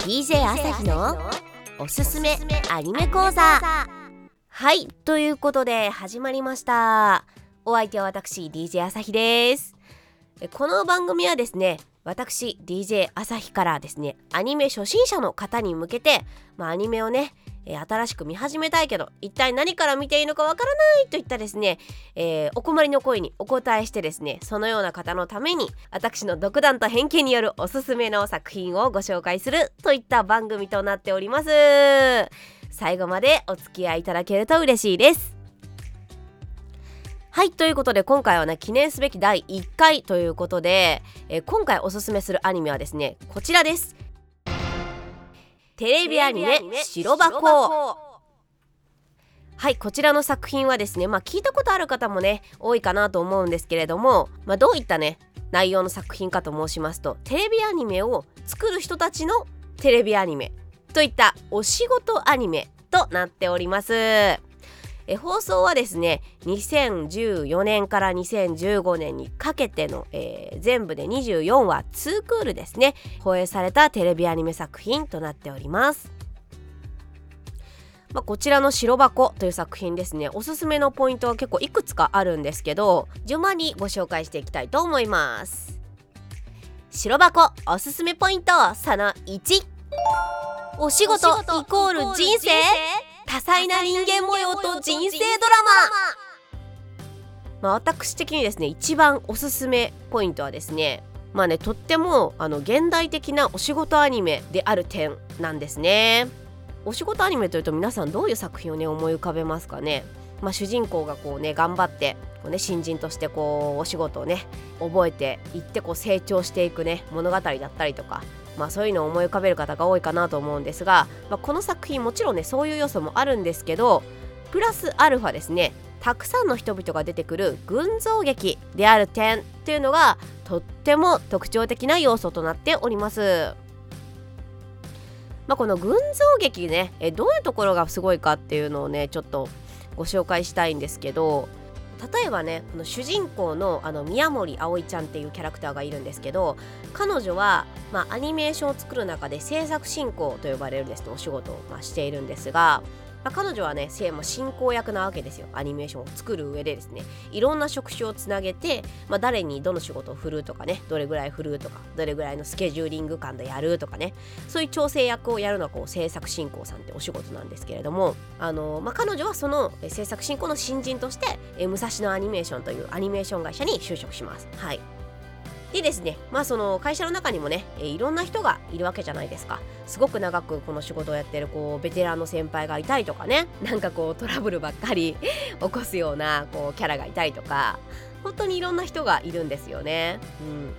DJ 朝日のおすすめアニメ講座。はいということで始まりました。お相手は私 DJ 朝日です。この番組はですね私 DJ 朝日からですねアニメ初心者の方に向けて、まあ、アニメをねえー、新しく見始めたいけど一体何から見ていいのかわからないといったですね、えー、お困りの声にお答えしてですねそのような方のために私の独断と偏見によるおすすめの作品をご紹介するといった番組となっております。最後までお付き合いいただけると嬉しいです。はいということで今回はね記念すべき第1回ということで、えー、今回おすすめするアニメはですねこちらです。テレビアニメ「白箱」はいこちらの作品はですねまあ聞いたことある方もね多いかなと思うんですけれども、まあ、どういったね内容の作品かと申しますとテレビアニメを作る人たちのテレビアニメといったお仕事アニメとなっております。え放送はですね2014年から2015年にかけての、えー、全部で24話2クールですね放映されたテレビアニメ作品となっております。まあ、こちらの白箱という作品ですね。おすすめのポイントは結構いくつかあるんですけど順番にご紹介していきたいと思います。白箱おすすめポイントその1お仕事イコール人生？多彩な人間模様と人生ドラマ。まあ、私的にですね一番おすすめポイントはですねまあねとってもあの現代的なお仕事アニメである点なんですね。お仕事アニメというと皆さんどういう作品をね思い浮かべますかね。まあ、主人公がこうね頑張ってこう、ね、新人としてこうお仕事をね覚えていってこう成長していくね物語だったりとか。まあ、そういうのを思い浮かべる方が多いかなと思うんですが、まあ、この作品もちろんねそういう要素もあるんですけどプラスアルファですねたくさんの人々が出てくる群像劇である点っていうのがとっても特徴的な要素となっております。まあ、この群像劇ねえどういうところがすごいかっていうのをねちょっとご紹介したいんですけど例えばねこの主人公のあの宮森葵ちゃんっていうキャラクターがいるんですけど彼女は、まあ、アニメーションを作る中で制作進行と呼ばれるですねお仕事を、まあ、しているんですがまあ、彼女はね進行役なわけですよ。アニメーションを作る上でですね。いろんな職種をつなげて、まあ、誰にどの仕事を振るとかねどれぐらい振るとかどれぐらいのスケジューリング感でやるとかね。そういう調整役をやるのはこう制作進行さんってお仕事なんですけれどもあの、まあ、彼女はその制作進行の新人としてえ武蔵野アニメーションというアニメーション会社に就職します。はい。でですね。まあその会社の中にもね、えいろんな人がいるわけじゃないですか。すごく長くこの仕事をやってるこうベテランの先輩がいたりとかね。なんかこうトラブルばっかり 起こすようなこうキャラがいたりとか。本当にいろんな人がいるんですよね。うん。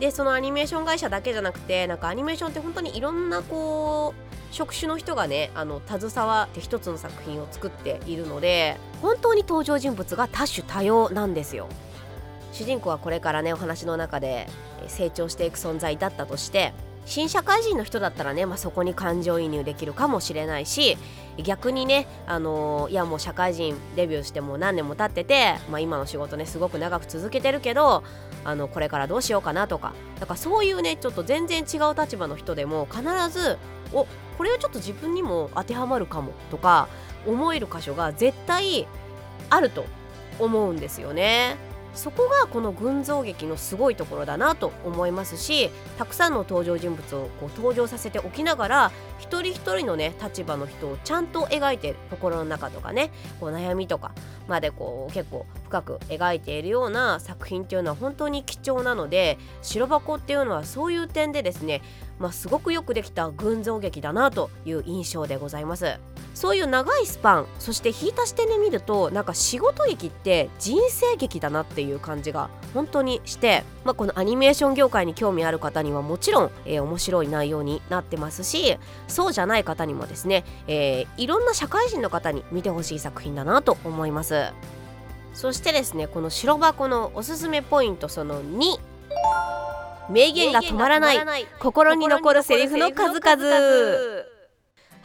でそのアニメーション会社だけじゃなくてなんかアニメーションって本当にいろんなこう職種の人がねあの携わって一つの作品を作っているので本当に登場人物が多種多様なんですよ。主人公はこれからねお話の中で成長していく存在だったとして新社会人の人だったらね、まあ、そこに感情移入できるかもしれないし逆にね、あのー、いやもう社会人デビューしてもう何年も経ってて、まあ、今の仕事ねすごく長く続けてるけどあのこれからどうしようかなとかだからそういうねちょっと全然違う立場の人でも必ずおこれはちょっと自分にも当てはまるかもとか思える箇所が絶対あると思うんですよね。そこがこの群像劇のすごいところだなと思いますしたくさんの登場人物をこう登場させておきながら一人一人のね立場の人をちゃんと描いて心の中とかねこう悩みとかまでこう結構深く描いているような作品っていうのは本当に貴重なので白箱っていうのはそういう点でですねまあ、すごくよくできた群像劇だなという印象でございます。そういう長いスパンそして引いた視点で見るとなんか仕事劇って人生劇だなっていう感じが本当にして、まあ、このアニメーション業界に興味ある方にはもちろん、えー、面白い内容になってますしそうじゃない方にもですね、えー、いろんな社会人の方に見てほしい作品だなと思います。そしてですねこの白箱のおすすめポイントその2名言が止まらない心に残るセリフの数々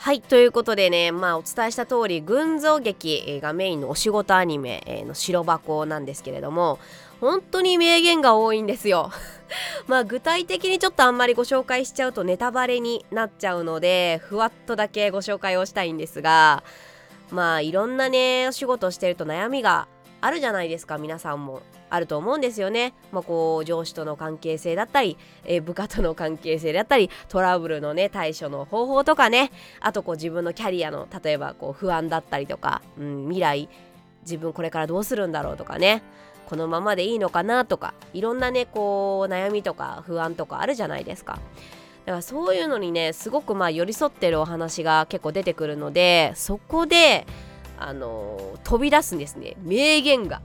はいということでねまあお伝えした通り群像劇がメインのお仕事アニメの白箱なんですけれども本当に名言が多いんですよ。まあ具体的にちょっとあんまりご紹介しちゃうとネタバレになっちゃうのでふわっとだけご紹介をしたいんですがまあいろんなねお仕事してると悩みがあるじゃないですか皆さんも。あると思うんですよね。まあ、こう上司との関係性だったり、えー、部下との関係性だったりトラブルのね対処の方法とかねあとこう自分のキャリアの例えばこう不安だったりとか、うん、未来自分これからどうするんだろうとかねこのままでいいのかなとかいろんなねこう悩みとか不安とかあるじゃないですか。だからそういうのにねすごくまあ寄り添ってるお話が結構出てくるのでそこであの、飛び出すんですね名言が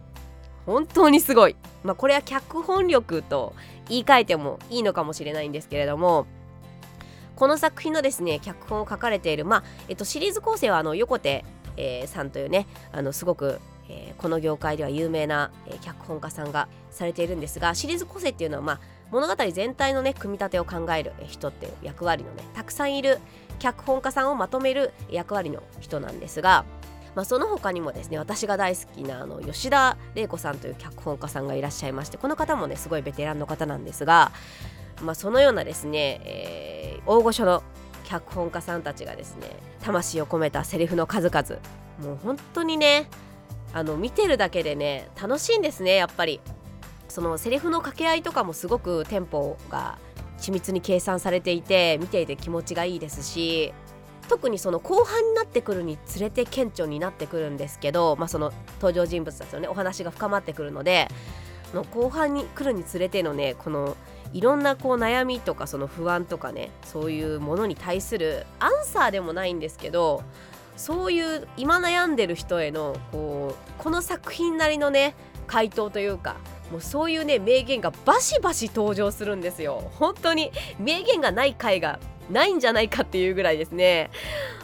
本当にすごい、まあ、これは脚本力と言い換えてもいいのかもしれないんですけれどもこの作品のですね脚本を書かれている、まあえっと、シリーズ構成はあの横手、えー、さんというねあのすごく、えー、この業界では有名な、えー、脚本家さんがされているんですがシリーズ構成っていうのは、まあ、物語全体のね組み立てを考える人っていう役割のねたくさんいる脚本家さんをまとめる役割の人なんですがまあ、その他にもですね私が大好きなあの吉田玲子さんという脚本家さんがいらっしゃいましてこの方もねすごいベテランの方なんですが、まあ、そのようなですね、えー、大御所の脚本家さんたちがですね魂を込めたセリフの数々もう本当にねあの見てるだけでね楽しいんですねやっぱり。そのセリフの掛け合いとかもすごくテンポが緻密に計算されていて見ていて気持ちがいいですし特にその後半になってくるにつれて顕著になってくるんですけど、まあ、その登場人物たちのねお話が深まってくるのでの後半に来るにつれてのねこのいろんなこう悩みとかその不安とかねそういうものに対するアンサーでもないんですけどそういう今悩んでる人へのこうこの作品なりのね回答というかもうそういうね名言がバシバシ登場するんですよ。本当に名言がない回がないんじゃないかっていうぐらいですね。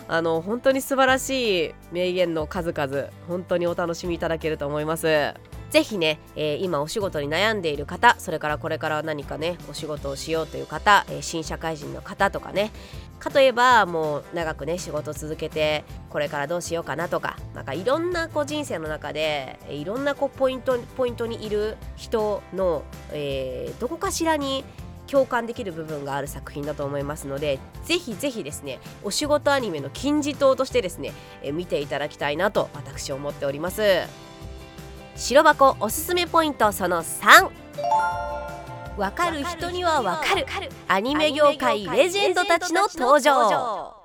あの本当に素晴らしい名言の数々本当にお楽しみいただけると思います。ぜひね、えー、今お仕事に悩んでいる方それからこれから何かねお仕事をしようという方、えー、新社会人の方とかね。かといえばもう長くね仕事続けてこれからどうしようかなとかなんかいろんなこう人生の中でいろんなこうポイントポイントにいる人の、えー、どこかしらに共感できる部分がある作品だと思いますのでぜひぜひですねお仕事アニメの金字塔としてですね、え見ていただきたいなと私思っております。白箱おすすめポイントその3わかる人にはわかる。アニメ業界レジェンドたちの登場。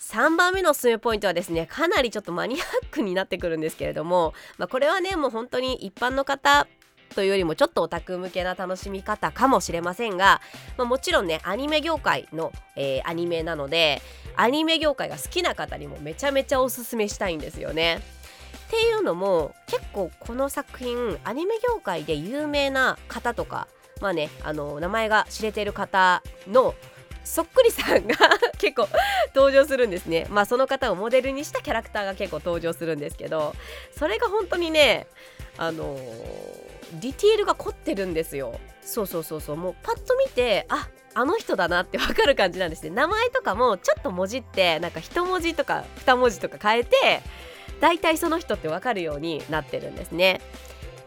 3番目のおすすめポイントはですねかなりちょっとマニアックになってくるんですけれども、まあ、これはねもう本当に一般の方というよりもちょっとオタク向けな楽しみ方かもしれませんが、まあ、もちろんねアニメ業界の、えー、アニメなのでアニメ業界が好きな方にもめちゃめちゃおすすめしたいんですよね。っていうのも結構この作品アニメ業界で有名な方とかまあねあの名前が知れてる方のそっくりさんが 結構登場するんですね。まあその方をモデルにしたキャラクターが結構登場するんですけどそれが本当にねあのーディティールが凝ってるんですよ。そうそうそうそう。もうパッと見てああの人だなって わかる感じなんですね。名前とかもちょっと文字ってなんか一文字とか二文字とか変えて大体その人ってわかるようになってるんですね。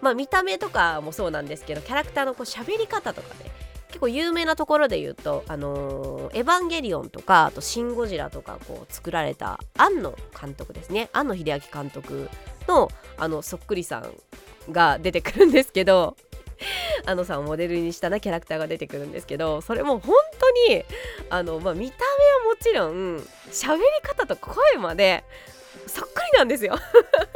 まあ見た目とかもそうなんですけどキャラクターのこう喋り方とかね結構有名なところで言うと「あのー、エヴァンゲリオン」とかあと「シン・ゴジラ」とかこう作られた庵野監督ですね。庵野秀明監督のあのそっくりさんが出てくるんですけど あのさんをモデルにしたなキャラクターが出てくるんですけどそれも本当にあの、まあ、見た目はもちろん喋り方と声までそっくりなんですよ。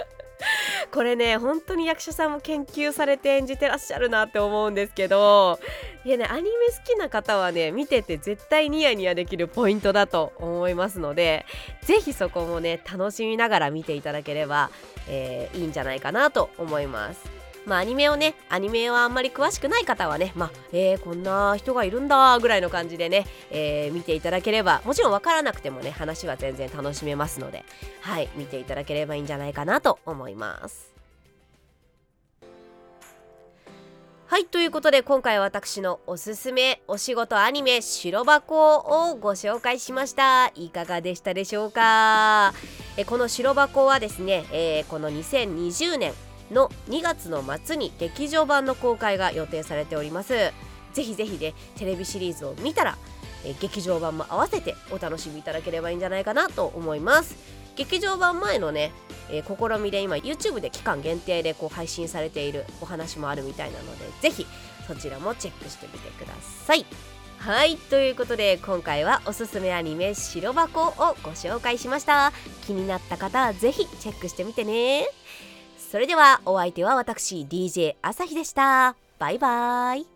これね本当に役者さんも研究されて演じてらっしゃるなって思うんですけどいやねアニメ好きな方はね見てて絶対ニヤニヤできるポイントだと思いますので是非そこもね楽しみながら見ていただければ、えー、いいんじゃないかなと思います。まあ、アニメをねアニメはあんまり詳しくない方はねまあえー、こんな人がいるんだぐらいの感じでね、えー、見ていただければもちろん分からなくてもね話は全然楽しめますのではい見ていただければいいんじゃないかなと思います。はいということで今回私のおすすめお仕事アニメ白箱をご紹介しました。いかがでしたでしょうか？えこの白箱はですね、えー、この2020年の2月の末に劇場版の公開が予定されております。ぜひぜひねテレビシリーズを見たら劇場版も合わせてお楽しみいただければいいんじゃないかなと思います。劇場版前のね、えー、試みで今 YouTube で期間限定でこう配信されているお話もあるみたいなのでぜひそちらもチェックしてみてください。はいということで今回はおすすめアニメ「白箱」をご紹介しました。気になった方はぜひチェックしてみてね。それではお相手は私 DJ 朝日でした。バイバーイ。